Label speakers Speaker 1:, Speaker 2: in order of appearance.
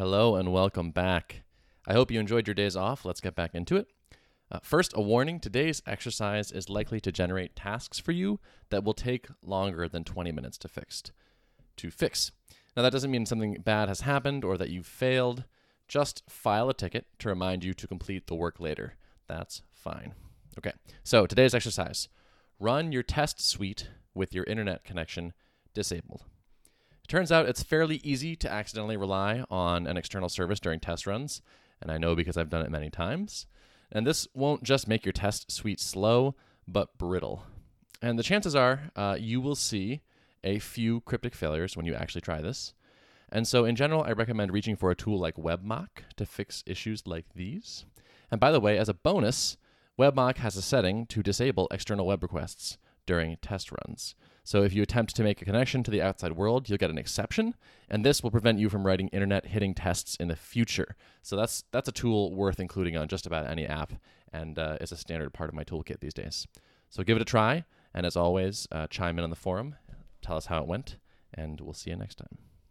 Speaker 1: Hello and welcome back. I hope you enjoyed your days off. Let's get back into it. Uh, first, a warning today's exercise is likely to generate tasks for you that will take longer than 20 minutes to fix. To fix. Now, that doesn't mean something bad has happened or that you've failed. Just file a ticket to remind you to complete the work later. That's fine. Okay, so today's exercise run your test suite with your internet connection disabled. Turns out it's fairly easy to accidentally rely on an external service during test runs, and I know because I've done it many times. And this won't just make your test suite slow, but brittle. And the chances are uh, you will see a few cryptic failures when you actually try this. And so, in general, I recommend reaching for a tool like WebMock to fix issues like these. And by the way, as a bonus, WebMock has a setting to disable external web requests during test runs. So if you attempt to make a connection to the outside world, you'll get an exception, and this will prevent you from writing internet hitting tests in the future. So that's that's a tool worth including on just about any app, and uh, is a standard part of my toolkit these days. So give it a try, and as always, uh, chime in on the forum, tell us how it went, and we'll see you next time.